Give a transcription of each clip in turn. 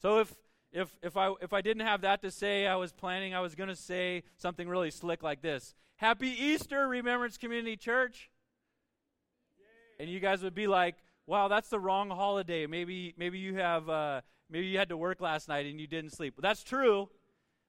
So if if if I if I didn't have that to say, I was planning I was going to say something really slick like this. Happy Easter, Remembrance Community Church. And you guys would be like, "Wow, that's the wrong holiday. Maybe maybe you have uh, maybe you had to work last night and you didn't sleep." That's true.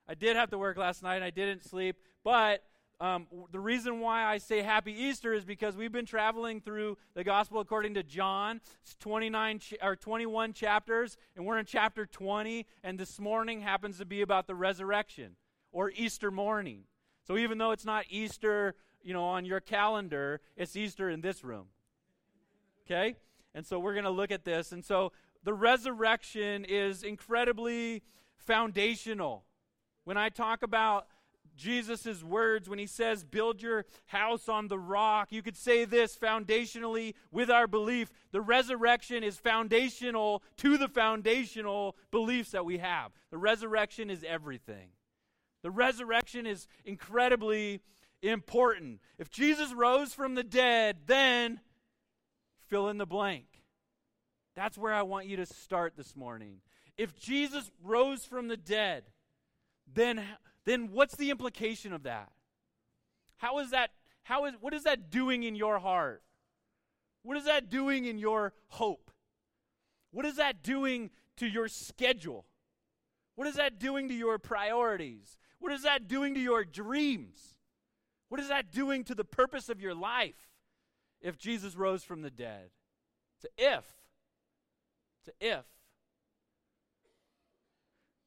I did have to work last night and I didn't sleep, but um, the reason why I say Happy Easter is because we've been traveling through the Gospel according to John. It's 29 ch- or 21 chapters, and we're in chapter 20. And this morning happens to be about the resurrection or Easter morning. So even though it's not Easter, you know, on your calendar, it's Easter in this room. Okay, and so we're going to look at this. And so the resurrection is incredibly foundational. When I talk about Jesus' words when he says, Build your house on the rock. You could say this foundationally with our belief. The resurrection is foundational to the foundational beliefs that we have. The resurrection is everything. The resurrection is incredibly important. If Jesus rose from the dead, then fill in the blank. That's where I want you to start this morning. If Jesus rose from the dead, then then what's the implication of that? How is that how is what is that doing in your heart? What is that doing in your hope? What is that doing to your schedule? What is that doing to your priorities? What is that doing to your dreams? What is that doing to the purpose of your life if Jesus rose from the dead? It's a if. It's a if.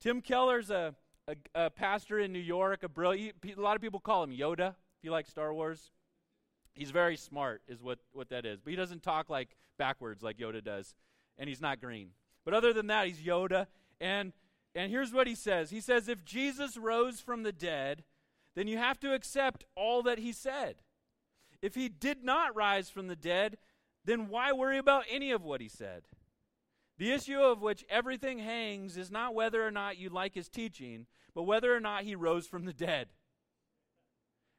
Tim Keller's a a, a pastor in New York, a brilliant. A lot of people call him Yoda. If you like Star Wars, he's very smart, is what what that is. But he doesn't talk like backwards like Yoda does, and he's not green. But other than that, he's Yoda. And and here's what he says. He says, if Jesus rose from the dead, then you have to accept all that he said. If he did not rise from the dead, then why worry about any of what he said? The issue of which everything hangs is not whether or not you like his teaching, but whether or not he rose from the dead.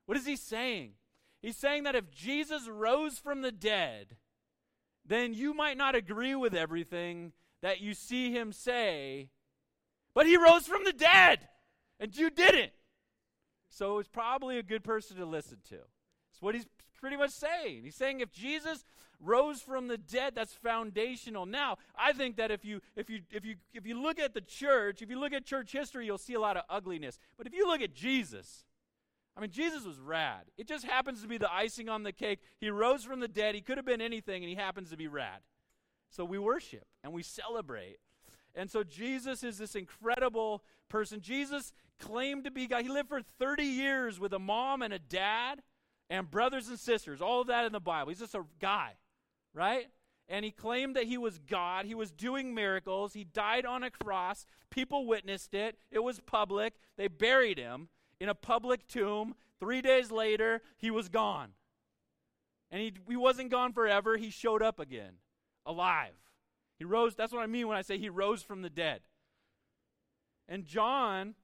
What is he saying? He's saying that if Jesus rose from the dead, then you might not agree with everything that you see him say, but he rose from the dead, and you didn't. So it's probably a good person to listen to. It's what he's pretty much saying. He's saying if Jesus rose from the dead, that's foundational. Now, I think that if you if you if you if you look at the church, if you look at church history, you'll see a lot of ugliness. But if you look at Jesus, I mean, Jesus was rad. It just happens to be the icing on the cake. He rose from the dead. He could have been anything, and he happens to be rad. So we worship and we celebrate. And so Jesus is this incredible person. Jesus claimed to be God. He lived for 30 years with a mom and a dad and brothers and sisters, all of that in the Bible. He's just a guy, right? And he claimed that he was God. He was doing miracles. He died on a cross. People witnessed it. It was public. They buried him in a public tomb. Three days later, he was gone. And he, he wasn't gone forever. He showed up again, alive. He rose. That's what I mean when I say he rose from the dead. And John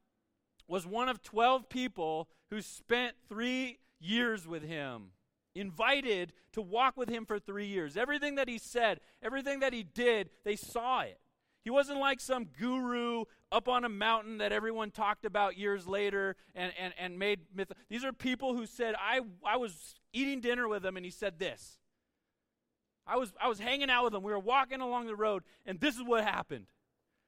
was one of 12 people who spent three years with him, invited to walk with him for three years. Everything that he said, everything that he did, they saw it. He wasn't like some guru up on a mountain that everyone talked about years later and, and, and made myth. These are people who said, I, I was eating dinner with him and he said this. I was, I was hanging out with him. We were walking along the road and this is what happened.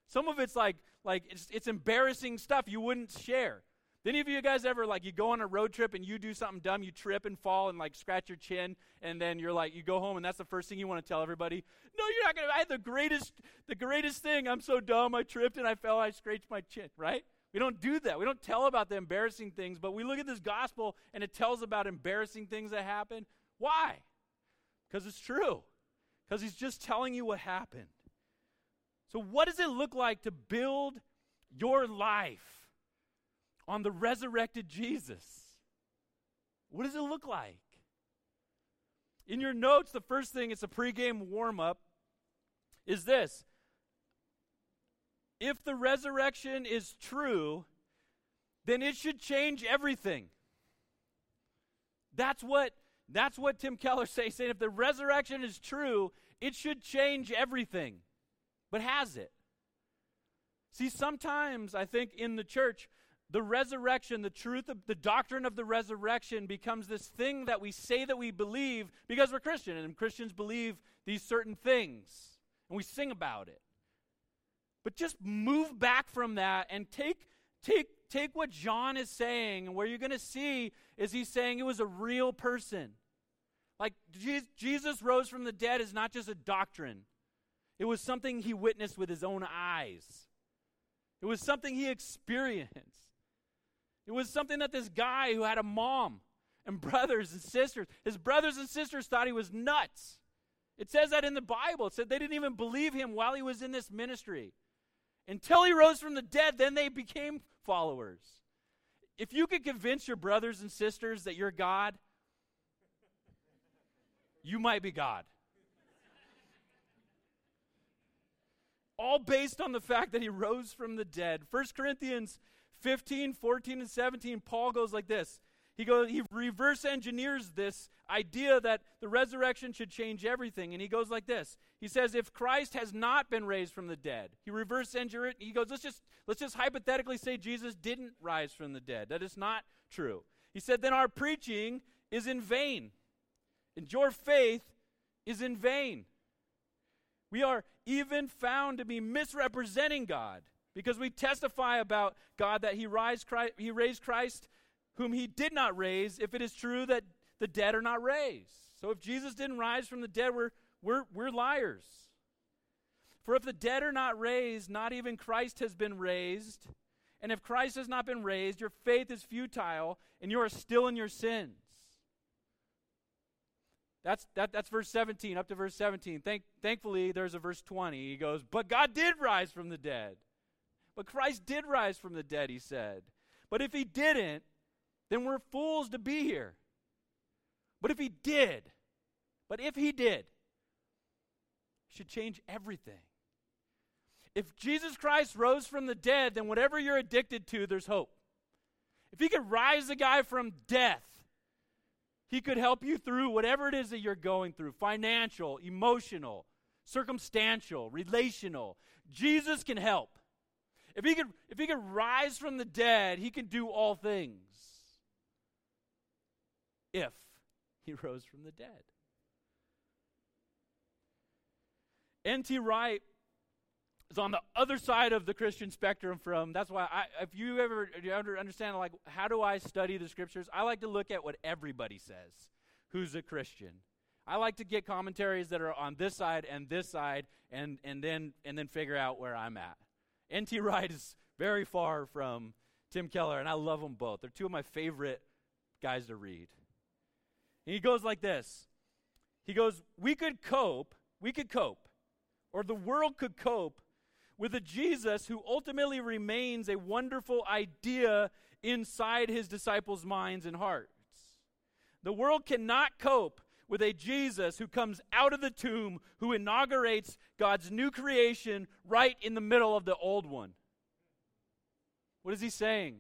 Some of it's like, like it's, it's embarrassing stuff you wouldn't share. Any of you guys ever like you go on a road trip and you do something dumb, you trip and fall and like scratch your chin, and then you're like you go home and that's the first thing you want to tell everybody? No, you're not gonna. I had the greatest, the greatest thing. I'm so dumb. I tripped and I fell. I scratched my chin. Right? We don't do that. We don't tell about the embarrassing things, but we look at this gospel and it tells about embarrassing things that happen. Why? Because it's true. Because he's just telling you what happened. So, what does it look like to build your life? On the resurrected Jesus. What does it look like? In your notes, the first thing, it's a pregame warm up, is this. If the resurrection is true, then it should change everything. That's what that's what Tim Keller says saying if the resurrection is true, it should change everything. But has it? See, sometimes I think in the church, the resurrection, the truth of the doctrine of the resurrection becomes this thing that we say that we believe because we're Christian and Christians believe these certain things and we sing about it. But just move back from that and take take take what John is saying and where you're going to see is he's saying it was a real person. Like Jesus rose from the dead is not just a doctrine. It was something he witnessed with his own eyes. It was something he experienced. It was something that this guy who had a mom and brothers and sisters, his brothers and sisters thought he was nuts. It says that in the Bible. It said they didn't even believe him while he was in this ministry. Until he rose from the dead, then they became followers. If you could convince your brothers and sisters that you're God, you might be God. All based on the fact that he rose from the dead. 1 Corinthians 15, 14, and 17, Paul goes like this. He goes, he reverse engineers this idea that the resurrection should change everything. And he goes like this. He says, if Christ has not been raised from the dead, he reverse engineers it. He goes, let's just let's just hypothetically say Jesus didn't rise from the dead. That is not true. He said, then our preaching is in vain. And your faith is in vain. We are even found to be misrepresenting God because we testify about God that he, rise Christ, he raised Christ whom he did not raise if it is true that the dead are not raised. So if Jesus didn't rise from the dead, we're, we're, we're liars. For if the dead are not raised, not even Christ has been raised. And if Christ has not been raised, your faith is futile and you are still in your sins. That's, that, that's verse 17, up to verse 17. Thank, thankfully, there's a verse 20. He goes, But God did rise from the dead. But Christ did rise from the dead, he said. But if he didn't, then we're fools to be here. But if he did, but if he did, should change everything. If Jesus Christ rose from the dead, then whatever you're addicted to, there's hope. If he could rise a guy from death, he could help you through whatever it is that you're going through financial, emotional, circumstantial, relational. Jesus can help. If he could if he could rise from the dead, he can do all things. If he rose from the dead. N.T. Wright is on the other side of the Christian spectrum from that's why I if you ever you understand like how do I study the scriptures? I like to look at what everybody says who's a Christian. I like to get commentaries that are on this side and this side and and then and then figure out where I'm at. N.T. Wright is very far from Tim Keller, and I love them both. They're two of my favorite guys to read. And he goes like this He goes, We could cope, we could cope, or the world could cope with a Jesus who ultimately remains a wonderful idea inside his disciples' minds and hearts. The world cannot cope with a Jesus who comes out of the tomb, who inaugurates God's new creation right in the middle of the old one. What is he saying?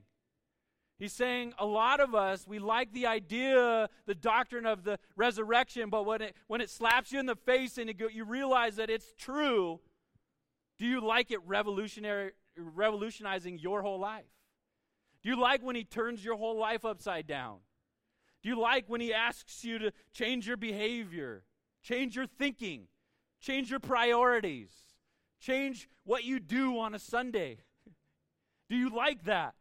He's saying a lot of us, we like the idea, the doctrine of the resurrection, but when it, when it slaps you in the face and go, you realize that it's true, do you like it revolutionary, revolutionizing your whole life? Do you like when he turns your whole life upside down? Do you like when he asks you to change your behavior, change your thinking, change your priorities, change what you do on a Sunday? Do you like that?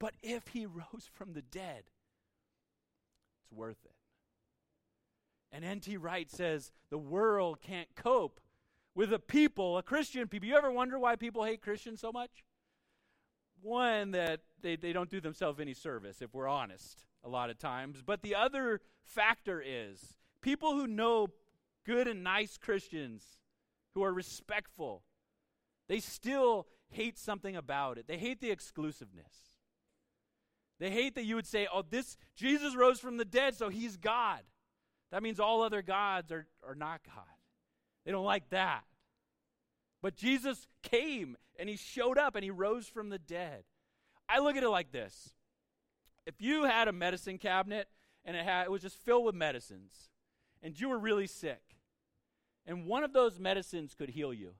But if he rose from the dead, it's worth it. And N.T. Wright says the world can't cope with a people, a Christian people. You ever wonder why people hate Christians so much? One, that they, they don't do themselves any service, if we're honest, a lot of times. But the other factor is people who know good and nice Christians who are respectful, they still hate something about it. They hate the exclusiveness. They hate that you would say, oh, this Jesus rose from the dead, so he's God. That means all other gods are, are not God. They don't like that. But Jesus came and he showed up and he rose from the dead. I look at it like this if you had a medicine cabinet and it, had, it was just filled with medicines, and you were really sick, and one of those medicines could heal you,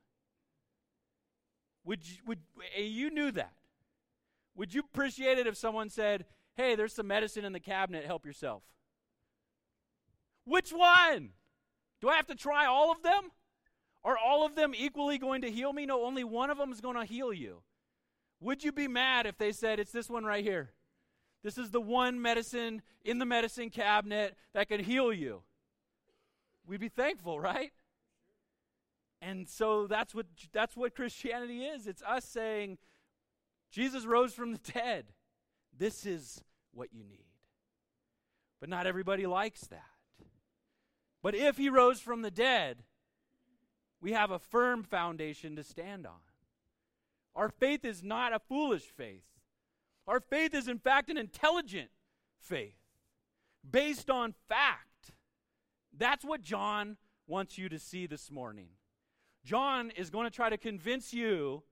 Would you, would, you knew that. Would you appreciate it if someone said, hey, there's some medicine in the cabinet, help yourself? Which one? Do I have to try all of them? Are all of them equally going to heal me? No, only one of them is going to heal you. Would you be mad if they said, it's this one right here? This is the one medicine in the medicine cabinet that can heal you. We'd be thankful, right? And so that's what that's what Christianity is. It's us saying Jesus rose from the dead. This is what you need. But not everybody likes that. But if he rose from the dead, we have a firm foundation to stand on. Our faith is not a foolish faith. Our faith is, in fact, an intelligent faith based on fact. That's what John wants you to see this morning. John is going to try to convince you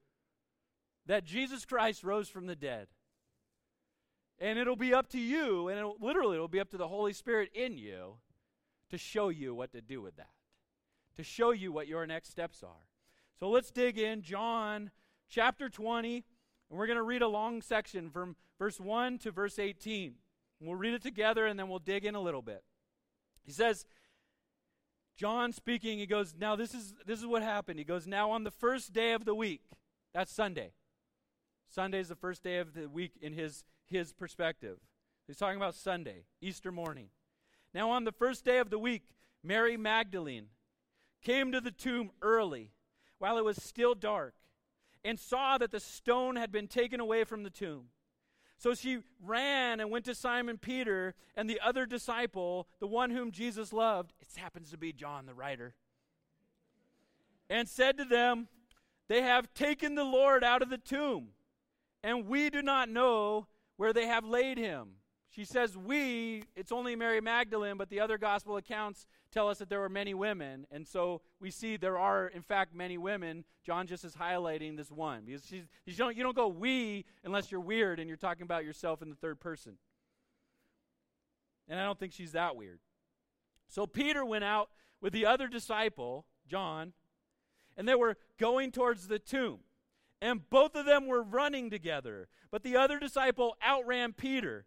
that Jesus Christ rose from the dead. And it'll be up to you, and it'll, literally, it'll be up to the Holy Spirit in you to show you what to do with that, to show you what your next steps are. So let's dig in. John chapter 20, and we're going to read a long section from verse 1 to verse 18. We'll read it together and then we'll dig in a little bit. He says, John speaking, he goes, Now this is this is what happened. He goes, Now on the first day of the week, that's Sunday. Sunday is the first day of the week in his his perspective. He's talking about Sunday, Easter morning. Now on the first day of the week, Mary Magdalene came to the tomb early, while it was still dark, and saw that the stone had been taken away from the tomb. So she ran and went to Simon Peter and the other disciple, the one whom Jesus loved. It happens to be John the writer. And said to them, They have taken the Lord out of the tomb, and we do not know where they have laid him. She says, We, it's only Mary Magdalene, but the other gospel accounts tell us that there were many women. And so we see there are, in fact, many women. John just is highlighting this one. Because she's, you, don't, you don't go we unless you're weird and you're talking about yourself in the third person. And I don't think she's that weird. So Peter went out with the other disciple, John, and they were going towards the tomb. And both of them were running together. But the other disciple outran Peter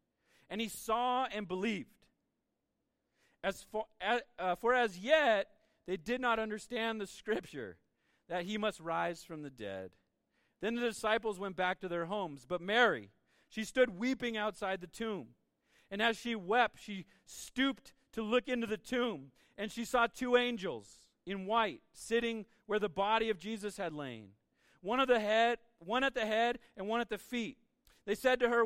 and he saw and believed. As for, uh, for as yet they did not understand the scripture that he must rise from the dead. Then the disciples went back to their homes, but Mary, she stood weeping outside the tomb. And as she wept, she stooped to look into the tomb, and she saw two angels in white sitting where the body of Jesus had lain. One at the head, one at the head, and one at the feet. They said to her,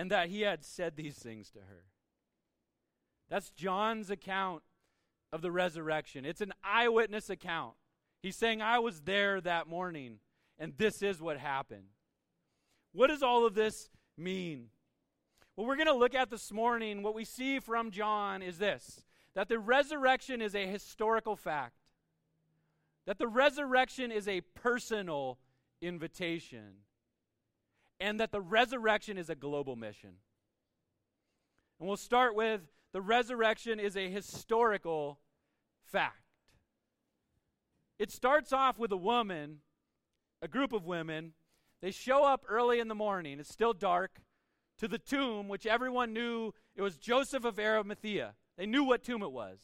and that he had said these things to her. That's John's account of the resurrection. It's an eyewitness account. He's saying, I was there that morning, and this is what happened. What does all of this mean? What we're going to look at this morning, what we see from John is this that the resurrection is a historical fact, that the resurrection is a personal invitation, and that the resurrection is a global mission. And we'll start with the resurrection is a historical fact. It starts off with a woman, a group of women. They show up early in the morning, it's still dark, to the tomb, which everyone knew it was Joseph of Arimathea. They knew what tomb it was.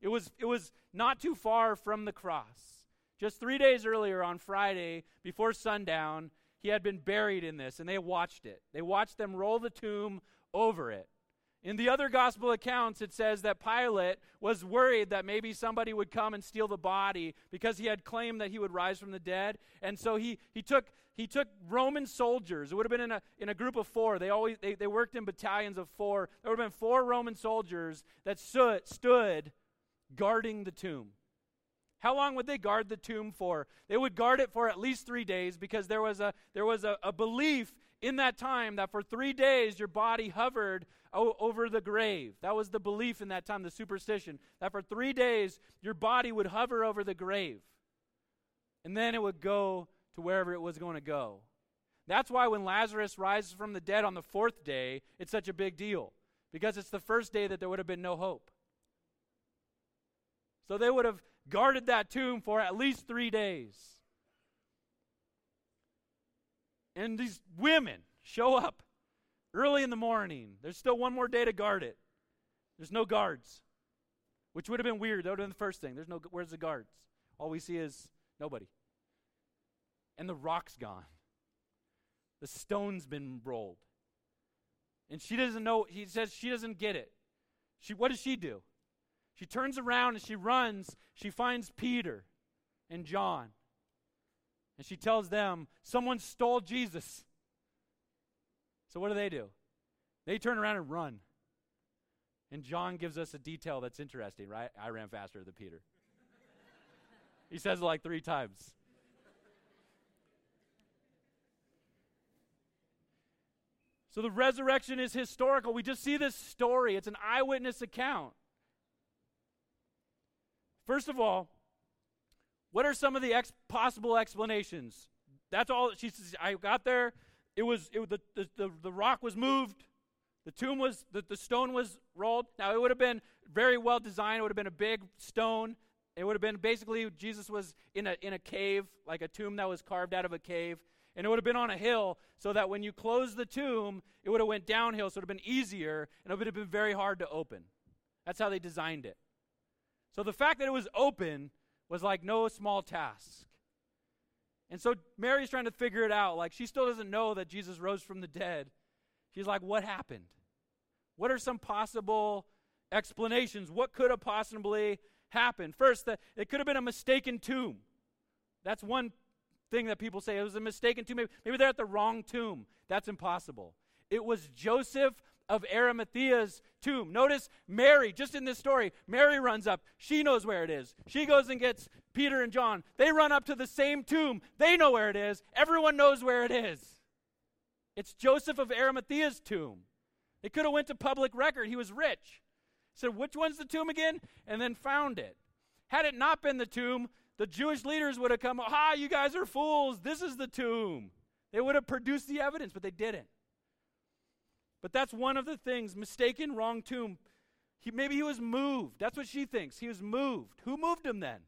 It was, it was not too far from the cross. Just three days earlier on Friday, before sundown, he had been buried in this, and they watched it. They watched them roll the tomb over it. In the other gospel accounts, it says that Pilate was worried that maybe somebody would come and steal the body because he had claimed that he would rise from the dead. And so he, he, took, he took Roman soldiers. It would have been in a, in a group of four. They, always, they, they worked in battalions of four. There would have been four Roman soldiers that stood, stood guarding the tomb. How long would they guard the tomb for? They would guard it for at least three days because there was a, there was a, a belief in that time that for three days your body hovered o- over the grave. That was the belief in that time, the superstition, that for three days your body would hover over the grave. And then it would go to wherever it was going to go. That's why when Lazarus rises from the dead on the fourth day, it's such a big deal. Because it's the first day that there would have been no hope. So they would have guarded that tomb for at least three days. And these women show up early in the morning. There's still one more day to guard it. There's no guards, which would have been weird. That would have been the first thing. There's no, where's the guards? All we see is nobody. And the rock's gone. The stone's been rolled. And she doesn't know, he says she doesn't get it. She, what does she do? She turns around and she runs. She finds Peter and John. And she tells them, Someone stole Jesus. So what do they do? They turn around and run. And John gives us a detail that's interesting, right? I ran faster than Peter. he says it like three times. So the resurrection is historical. We just see this story, it's an eyewitness account. First of all, what are some of the ex- possible explanations? That's all she says. I got there. It was it, the, the, the, the rock was moved. The tomb was the, the stone was rolled. Now it would have been very well designed. It would have been a big stone. It would have been basically Jesus was in a in a cave, like a tomb that was carved out of a cave, and it would have been on a hill, so that when you close the tomb, it would have went downhill, so it would have been easier, and it would have been very hard to open. That's how they designed it. So the fact that it was open was like no small task. And so Mary's trying to figure it out. Like she still doesn't know that Jesus rose from the dead. She's like, what happened? What are some possible explanations? What could have possibly happened? First, that it could have been a mistaken tomb. That's one thing that people say. It was a mistaken tomb. Maybe, maybe they're at the wrong tomb. That's impossible. It was Joseph of Arimathea's tomb. Notice Mary, just in this story, Mary runs up. She knows where it is. She goes and gets Peter and John. They run up to the same tomb. They know where it is. Everyone knows where it is. It's Joseph of Arimathea's tomb. They could have went to public record. He was rich. Said, which one's the tomb again? And then found it. Had it not been the tomb, the Jewish leaders would have come, ha, you guys are fools. This is the tomb. They would have produced the evidence, but they didn't. But that's one of the things mistaken, wrong tomb. He, maybe he was moved. That's what she thinks. He was moved. Who moved him then?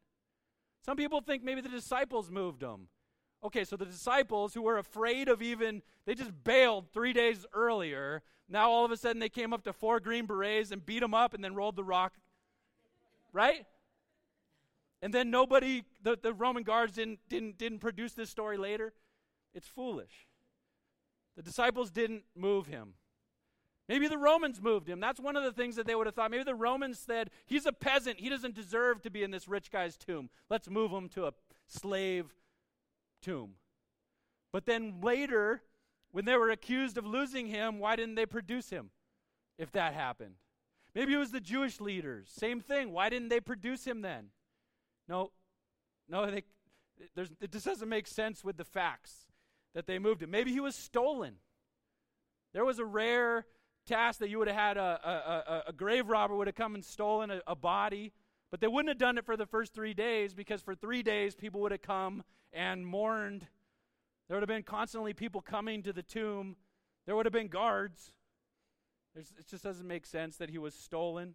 Some people think maybe the disciples moved him. Okay, so the disciples who were afraid of even, they just bailed three days earlier. Now all of a sudden they came up to four green berets and beat them up and then rolled the rock. Right? And then nobody, the, the Roman guards didn't, didn't, didn't produce this story later. It's foolish. The disciples didn't move him. Maybe the Romans moved him. That's one of the things that they would have thought. Maybe the Romans said, he's a peasant. He doesn't deserve to be in this rich guy's tomb. Let's move him to a slave tomb. But then later, when they were accused of losing him, why didn't they produce him if that happened? Maybe it was the Jewish leaders. Same thing. Why didn't they produce him then? No, no, they, it just doesn't make sense with the facts that they moved him. Maybe he was stolen. There was a rare task that you would have had a, a, a, a grave robber would have come and stolen a, a body, but they wouldn't have done it for the first three days because for three days people would have come and mourned There would have been constantly people coming to the tomb. There would have been guards. There's, it just doesn't make sense that he was stolen.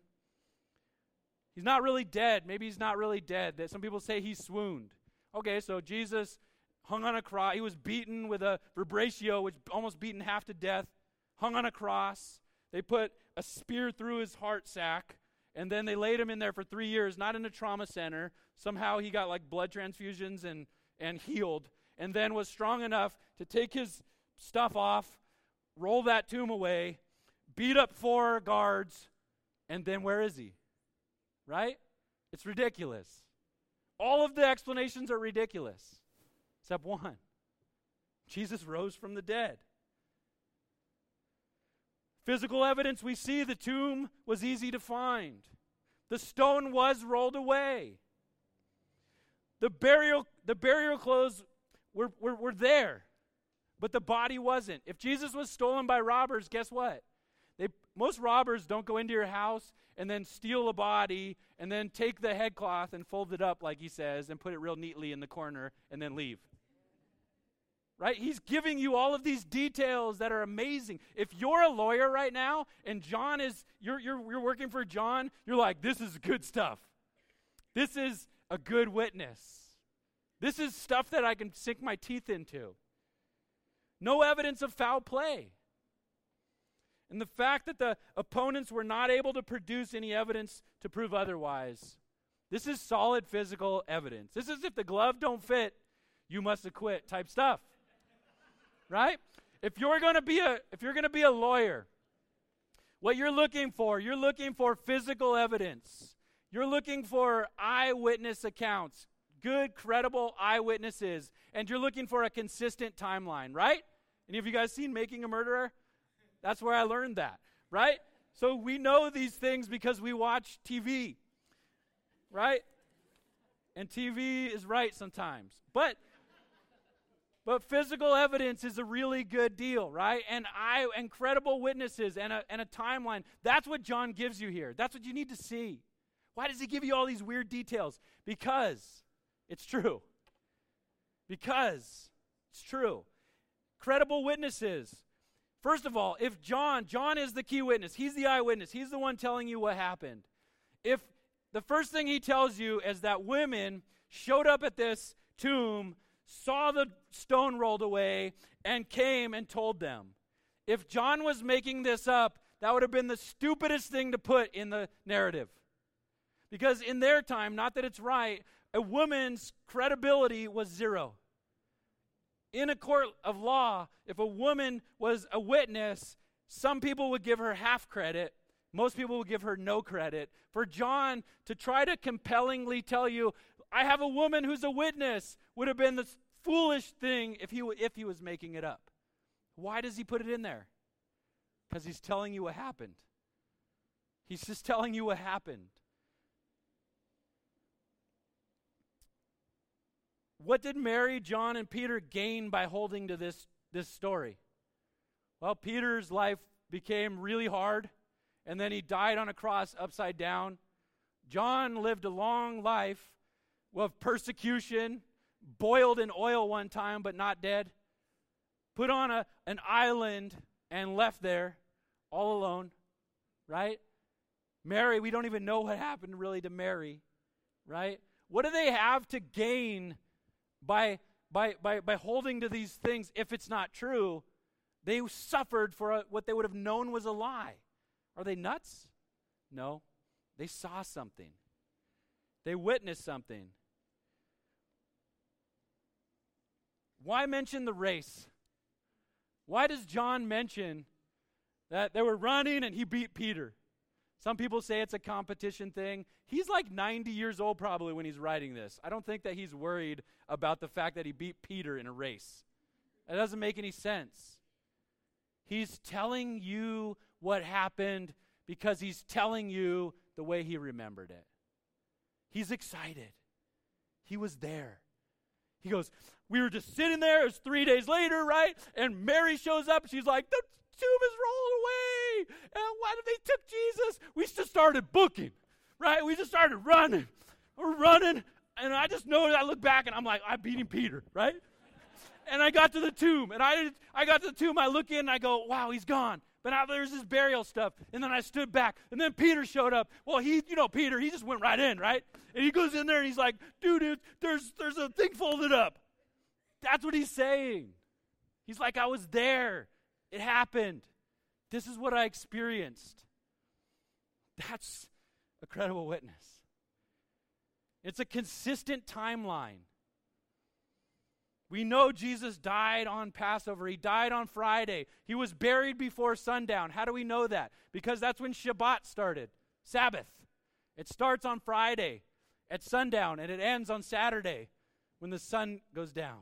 He's not really dead. Maybe he's not really dead. That some people say he swooned. Okay, so Jesus hung on a cross. He was beaten with a vibratio, which almost beaten half to death. Hung on a cross. They put a spear through his heart sac, and then they laid him in there for three years, not in a trauma center. Somehow he got like blood transfusions and and healed, and then was strong enough to take his stuff off, roll that tomb away, beat up four guards, and then where is he? Right? It's ridiculous. All of the explanations are ridiculous, except one Jesus rose from the dead. Physical evidence we see the tomb was easy to find, the stone was rolled away. The burial, the burial clothes were, were, were there, but the body wasn't. If Jesus was stolen by robbers, guess what? They, most robbers don't go into your house and then steal a body and then take the headcloth and fold it up, like he says, and put it real neatly in the corner and then leave. Right? He's giving you all of these details that are amazing. If you're a lawyer right now and John is, you're, you're, you're working for John, you're like, this is good stuff. This is a good witness. This is stuff that I can sink my teeth into. No evidence of foul play. And the fact that the opponents were not able to produce any evidence to prove otherwise. This is solid physical evidence. This is if the glove don't fit, you must acquit type stuff. Right? If you're going to be a if you're going to be a lawyer, what you're looking for, you're looking for physical evidence. You're looking for eyewitness accounts, good, credible eyewitnesses, and you're looking for a consistent timeline, right? Any of you guys seen Making a Murderer? That's where I learned that, right? So we know these things because we watch TV, right? And TV is right sometimes. But but physical evidence is a really good deal, right? And I incredible witnesses and a, and a timeline. That's what John gives you here. That's what you need to see. Why does he give you all these weird details? Because it's true. Because it's true. Credible witnesses. First of all, if John, John is the key witness, he's the eyewitness, he's the one telling you what happened. If the first thing he tells you is that women showed up at this tomb, saw the stone rolled away, and came and told them. If John was making this up, that would have been the stupidest thing to put in the narrative. Because in their time, not that it's right, a woman's credibility was zero. In a court of law, if a woman was a witness, some people would give her half credit, most people would give her no credit. For John to try to compellingly tell you, I have a woman who's a witness, would have been the foolish thing if he, if he was making it up. Why does he put it in there? Because he's telling you what happened. He's just telling you what happened. What did Mary, John, and Peter gain by holding to this, this story? Well, Peter's life became really hard, and then he died on a cross upside down. John lived a long life of persecution, boiled in oil one time, but not dead, put on a, an island and left there all alone, right? Mary, we don't even know what happened really to Mary, right? What do they have to gain by, by, by, by holding to these things if it's not true, they suffered for a, what they would have known was a lie. Are they nuts? No. They saw something, they witnessed something. Why mention the race? Why does John mention that they were running and he beat Peter? Some people say it's a competition thing. He's like 90 years old probably when he's writing this. I don't think that he's worried about the fact that he beat Peter in a race. That doesn't make any sense. He's telling you what happened because he's telling you the way he remembered it. He's excited. He was there. He goes, We were just sitting there. It's three days later, right? And Mary shows up. She's like, The tomb is rolled away. And why did they took Jesus? We just started booking, right? We just started running. We're running. And I just know I look back and I'm like, I'm beating Peter, right? and I got to the tomb, and I, I got to the tomb. I look in, and I go, wow, he's gone. But now there's this burial stuff. And then I stood back, and then Peter showed up. Well, he, you know, Peter, he just went right in, right? And he goes in there, and he's like, dude, there's, there's a thing folded up. That's what he's saying. He's like, I was there. It happened. This is what I experienced. That's a credible witness. It's a consistent timeline. We know Jesus died on Passover. He died on Friday. He was buried before sundown. How do we know that? Because that's when Shabbat started, Sabbath. It starts on Friday at sundown and it ends on Saturday when the sun goes down.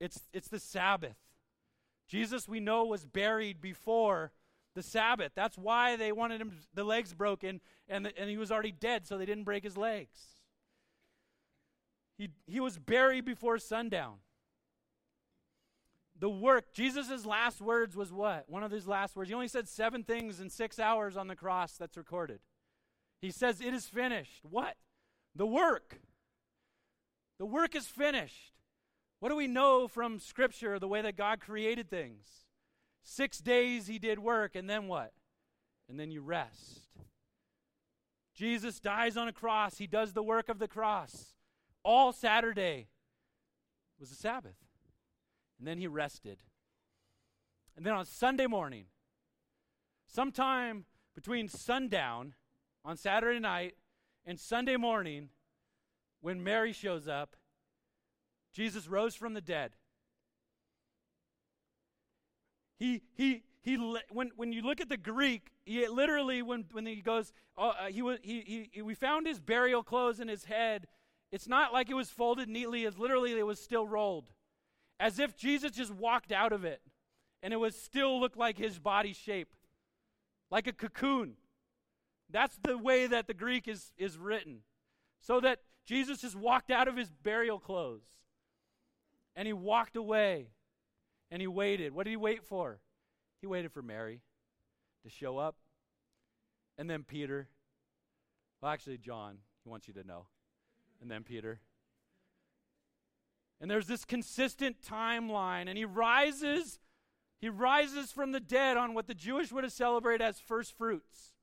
It's, it's the Sabbath. Jesus, we know, was buried before the Sabbath. That's why they wanted him the legs broken, and, the, and he was already dead, so they didn't break his legs. He, he was buried before sundown. The work, Jesus' last words was what? One of his last words. He only said seven things in six hours on the cross that's recorded. He says, It is finished. What? The work. The work is finished. What do we know from Scripture, the way that God created things? Six days he did work, and then what? And then you rest. Jesus dies on a cross. He does the work of the cross all Saturday was the Sabbath. And then he rested. And then on Sunday morning, sometime between sundown on Saturday night and Sunday morning, when Mary shows up, Jesus rose from the dead. He, he, he, when, when you look at the Greek, he literally, when, when he goes, uh, he, he, he, we found his burial clothes in his head it's not like it was folded neatly, it's literally it was still rolled. As if Jesus just walked out of it and it was still looked like his body shape. Like a cocoon. That's the way that the Greek is, is written. So that Jesus just walked out of his burial clothes. And he walked away. And he waited. What did he wait for? He waited for Mary to show up. And then Peter. Well, actually, John. He wants you to know and then Peter. And there's this consistent timeline, and he rises. He rises from the dead on what the Jewish would have celebrated as first fruits.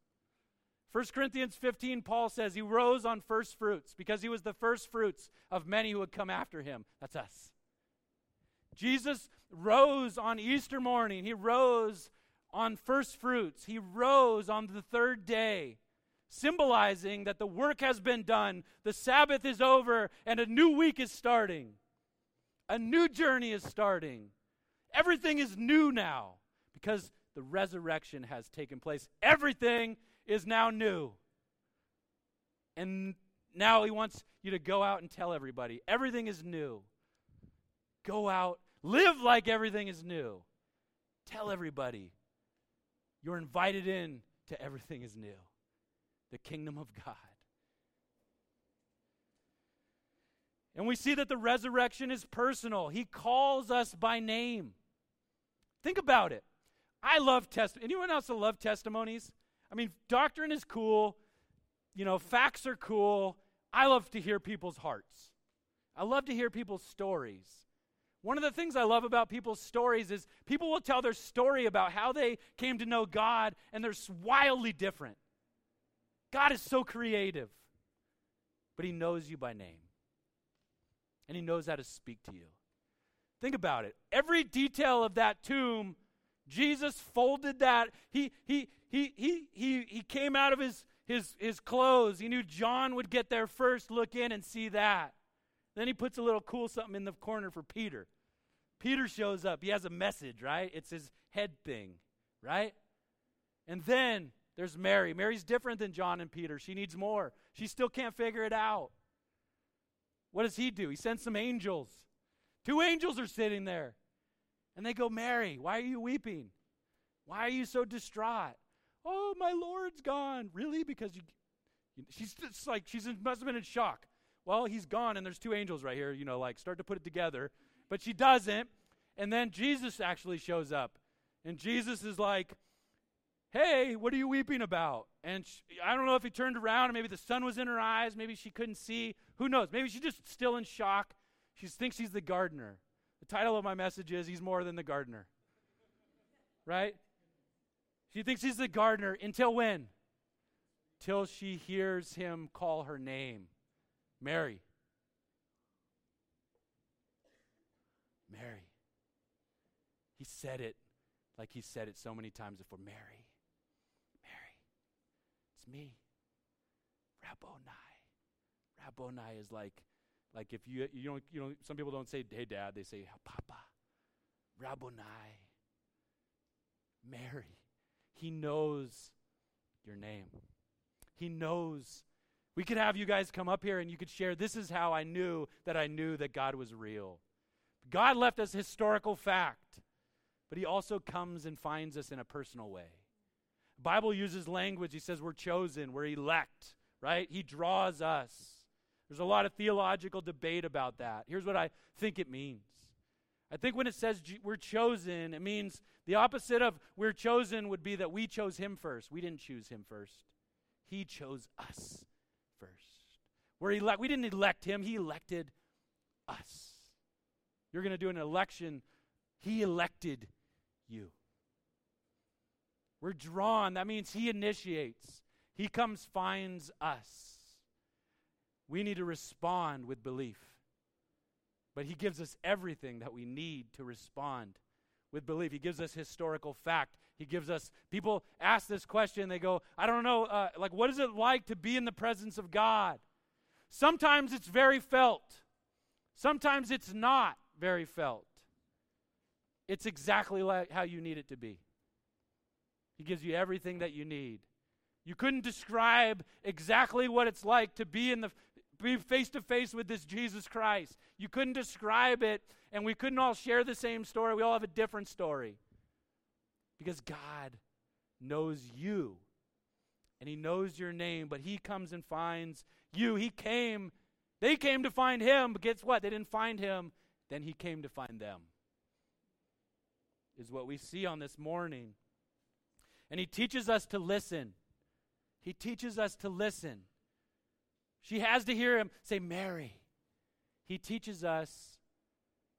1 Corinthians 15, Paul says he rose on first fruits because he was the first fruits of many who would come after him. That's us. Jesus rose on Easter morning. He rose on first fruits. He rose on the third day symbolizing that the work has been done, the Sabbath is over, and a new week is starting. A new journey is starting. Everything is new now because the resurrection has taken place. Everything is now new. And now he wants you to go out and tell everybody everything is new. Go out, live like everything is new. Tell everybody you're invited in to everything is new the kingdom of God. And we see that the resurrection is personal. He calls us by name. Think about it. I love test. Anyone else that love testimonies? I mean, doctrine is cool. You know, facts are cool. I love to hear people's hearts. I love to hear people's stories. One of the things I love about people's stories is people will tell their story about how they came to know God, and they're wildly different. God is so creative, but He knows you by name. And He knows how to speak to you. Think about it. Every detail of that tomb, Jesus folded that. He, he, he, he, he, he came out of his, his, his clothes. He knew John would get there first, look in and see that. Then he puts a little cool something in the corner for Peter. Peter shows up. He has a message, right? It's his head thing, right? And then there's Mary. Mary's different than John and Peter. She needs more. She still can't figure it out. What does he do? He sends some angels. Two angels are sitting there. And they go, Mary, why are you weeping? Why are you so distraught? Oh, my Lord's gone. Really? Because you, she's just like, she must have been in shock. Well, he's gone, and there's two angels right here, you know, like start to put it together. But she doesn't. And then Jesus actually shows up. And Jesus is like, Hey, what are you weeping about? And she, I don't know if he turned around and maybe the sun was in her eyes. Maybe she couldn't see. Who knows? Maybe she's just still in shock. She thinks he's the gardener. The title of my message is He's More Than the Gardener. Right? She thinks he's the gardener until when? Till she hears him call her name Mary. Mary. He said it like he said it so many times before Mary. Mary. Me. Rabboni. Rabboni is like like if you you don't you know some people don't say hey dad they say papa. Rabboni. Mary. He knows your name. He knows. We could have you guys come up here and you could share this is how I knew that I knew that God was real. God left us historical fact, but he also comes and finds us in a personal way. Bible uses language. He says we're chosen, we're elect, right? He draws us. There's a lot of theological debate about that. Here's what I think it means. I think when it says we're chosen, it means the opposite of we're chosen would be that we chose him first. We didn't choose him first. He chose us first. We're elect, we didn't elect him, he elected us. You're going to do an election, he elected you. We're drawn. That means he initiates. He comes, finds us. We need to respond with belief. But he gives us everything that we need to respond with belief. He gives us historical fact. He gives us, people ask this question, they go, I don't know, uh, like, what is it like to be in the presence of God? Sometimes it's very felt, sometimes it's not very felt. It's exactly like how you need it to be. He gives you everything that you need. You couldn't describe exactly what it's like to be in the be face to face with this Jesus Christ. You couldn't describe it, and we couldn't all share the same story. We all have a different story. Because God knows you, and He knows your name, but He comes and finds you. He came, they came to find Him, but guess what? They didn't find Him, then He came to find them. Is what we see on this morning. And He teaches us to listen. He teaches us to listen. She has to hear him say, Mary. He teaches us.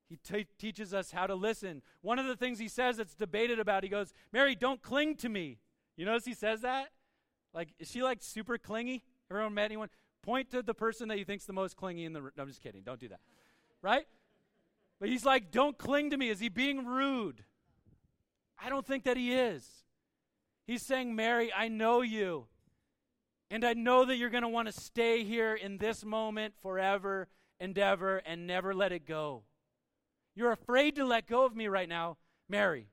He t- teaches us how to listen. One of the things he says that's debated about, he goes, Mary, don't cling to me. You notice he says that? Like, is she like super clingy? Everyone met anyone? Point to the person that you think's the most clingy in the room. No, I'm just kidding. Don't do that. Right? But he's like, don't cling to me. Is he being rude? I don't think that he is. He's saying, Mary, I know you. And I know that you're going to want to stay here in this moment forever and ever and never let it go. You're afraid to let go of me right now. Mary,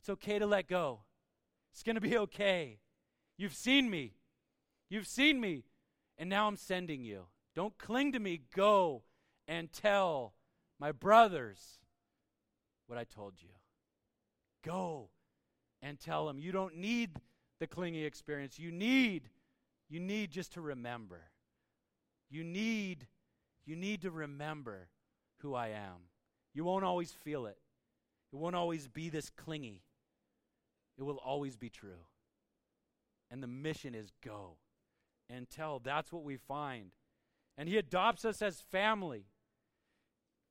it's okay to let go. It's going to be okay. You've seen me. You've seen me. And now I'm sending you. Don't cling to me. Go and tell my brothers what I told you. Go and tell them you don't need the clingy experience. You need you need just to remember. You need you need to remember who I am. You won't always feel it. It won't always be this clingy. It will always be true. And the mission is go and tell. That's what we find. And he adopts us as family.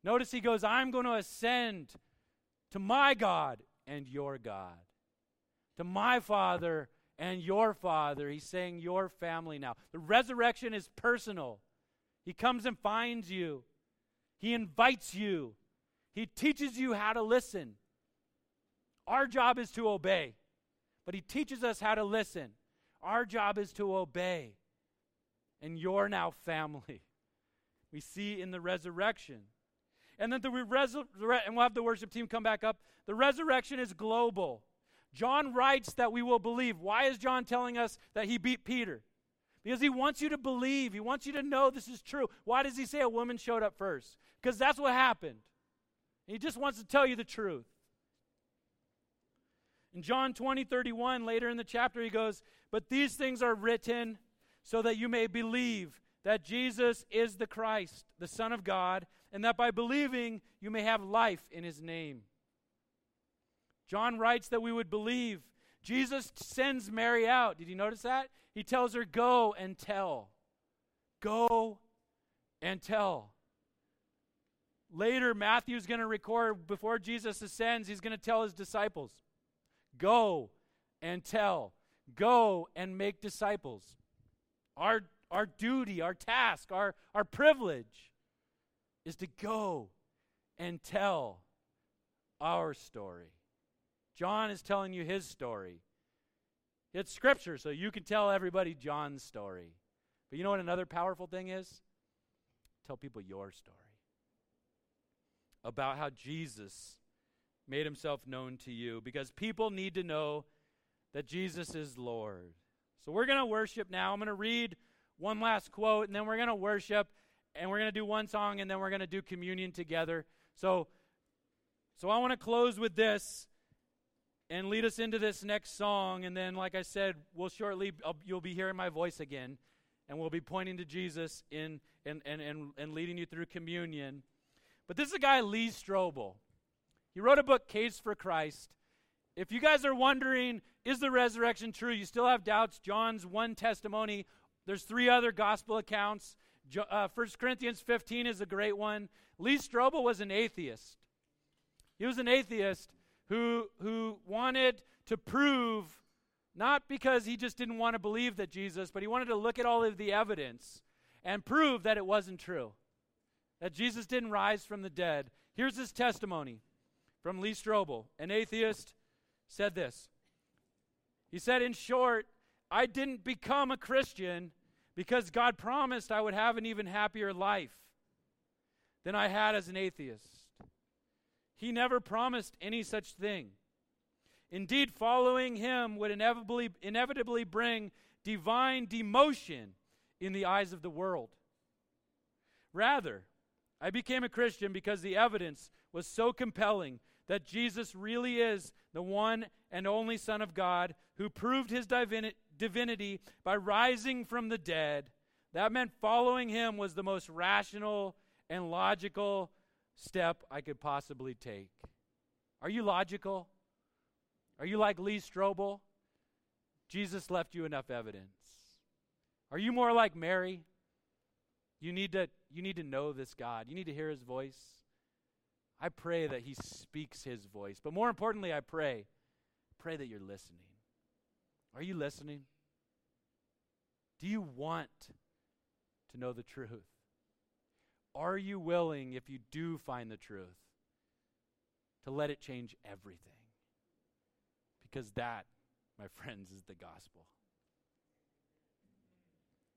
Notice he goes, I'm going to ascend to my God and your God, to my Father and your father. He's saying your family now. The resurrection is personal. He comes and finds you, He invites you, He teaches you how to listen. Our job is to obey, but He teaches us how to listen. Our job is to obey. And you're now family. We see in the resurrection. And then the resurrection, and we'll have the worship team come back up. The resurrection is global. John writes that we will believe. Why is John telling us that he beat Peter? Because he wants you to believe. He wants you to know this is true. Why does he say a woman showed up first? Because that's what happened. He just wants to tell you the truth. In John 20, 31, later in the chapter, he goes, But these things are written so that you may believe that Jesus is the Christ, the Son of God, and that by believing you may have life in his name. John writes that we would believe. Jesus sends Mary out. Did you notice that? He tells her, Go and tell. Go and tell. later Matthew's going to record before Jesus ascends, he's going to tell his disciples, Go and tell, go and make disciples. Our, our duty, our task, our, our privilege is to go and tell our story. John is telling you his story. It's scripture, so you can tell everybody John's story. But you know what another powerful thing is? Tell people your story about how Jesus made himself known to you because people need to know that Jesus is Lord. So we're going to worship now. I'm going to read one last quote and then we're going to worship and we're going to do one song and then we're going to do communion together. So so I want to close with this and lead us into this next song and then like I said, we'll shortly I'll, you'll be hearing my voice again and we'll be pointing to Jesus in and and and, and leading you through communion. But this is a guy Lee Strobel. He wrote a book Case for Christ. If you guys are wondering, is the resurrection true? You still have doubts. John's one testimony. There's three other gospel accounts. Uh, 1 Corinthians 15 is a great one. Lee Strobel was an atheist. He was an atheist who, who wanted to prove, not because he just didn't want to believe that Jesus, but he wanted to look at all of the evidence and prove that it wasn't true, that Jesus didn't rise from the dead. Here's his testimony from Lee Strobel, an atheist, said this. He said, in short, I didn't become a Christian because God promised I would have an even happier life than I had as an atheist. He never promised any such thing. Indeed, following him would inevitably, inevitably bring divine demotion in the eyes of the world. Rather, I became a Christian because the evidence was so compelling that Jesus really is the one and only Son of God who proved his divini- divinity by rising from the dead. That meant following him was the most rational and logical step I could possibly take. Are you logical? Are you like Lee Strobel? Jesus left you enough evidence. Are you more like Mary? You need to you need to know this God. You need to hear his voice. I pray that he speaks his voice. But more importantly, I pray pray that you're listening. Are you listening? Do you want to know the truth? Are you willing, if you do find the truth, to let it change everything? Because that, my friends, is the gospel.